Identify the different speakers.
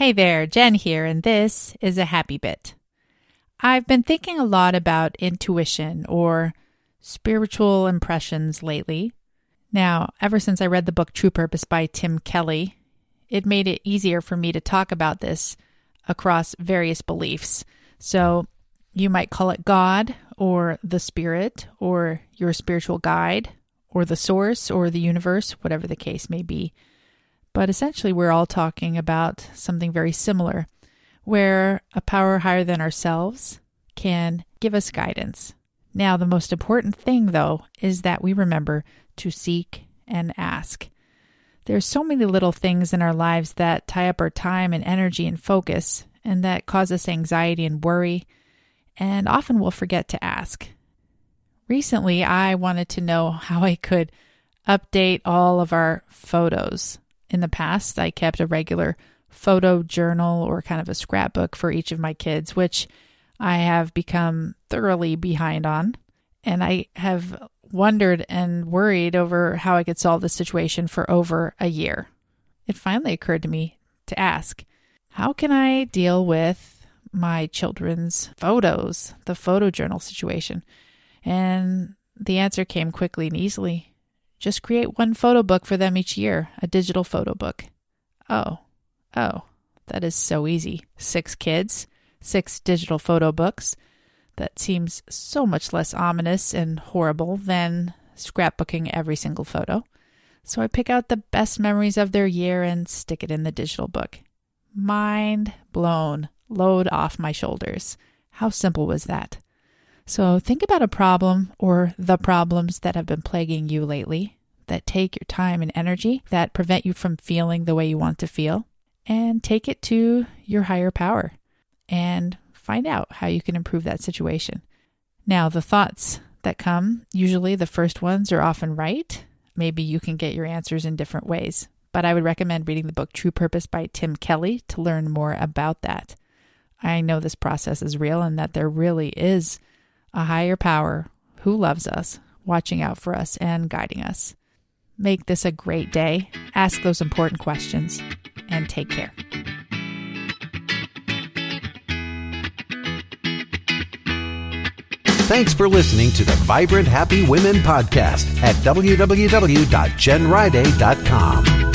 Speaker 1: Hey there, Jen here, and this is a happy bit. I've been thinking a lot about intuition or spiritual impressions lately. Now, ever since I read the book True Purpose by Tim Kelley, it made it easier for me to talk about this across various beliefs. So, you might call it God or the Spirit or your spiritual guide or the source or the universe, whatever the case may be. But essentially, we're all talking about something very similar, where a power higher than ourselves can give us guidance. Now, the most important thing, though, is that we remember to seek and ask. There's so many little things in our lives that tie up our time and energy and focus, and that cause us anxiety and worry, and often we'll forget to ask. Recently, I wanted to know how I could update all of our photos in the past, I kept a regular photo journal or kind of a scrapbook for each of my kids, which I have become thoroughly behind on. And I have wondered and worried over how I could solve this situation for over a year. It finally occurred to me to ask, how can I deal with my children's photos, the photo journal situation? And the answer came quickly and easily. Just create one photo book for them each year, a digital photo book. Oh, oh, that is so easy. Six kids, six digital photo books. That seems so much less ominous and horrible than scrapbooking every single photo. So I pick out the best memories of their year and stick it in the digital book. Mind blown. Load off my shoulders. How simple was that? So think about a problem or the problems that have been plaguing you lately that take your time and energy, that prevent you from feeling the way you want to feel, and take it to your higher power and find out how you can improve that situation. Now, the thoughts that come, usually the first ones are often right. Maybe you can get your answers in different ways, but I would recommend reading the book True Purpose by Tim Kelley to learn more about that. I know this process is real and that there really is a higher power who loves us, watching out for us, and guiding us. Make this a great day. Ask those important questions and take care.
Speaker 2: Thanks for listening to the Vibrant Happy Women podcast at www.jenriday.com.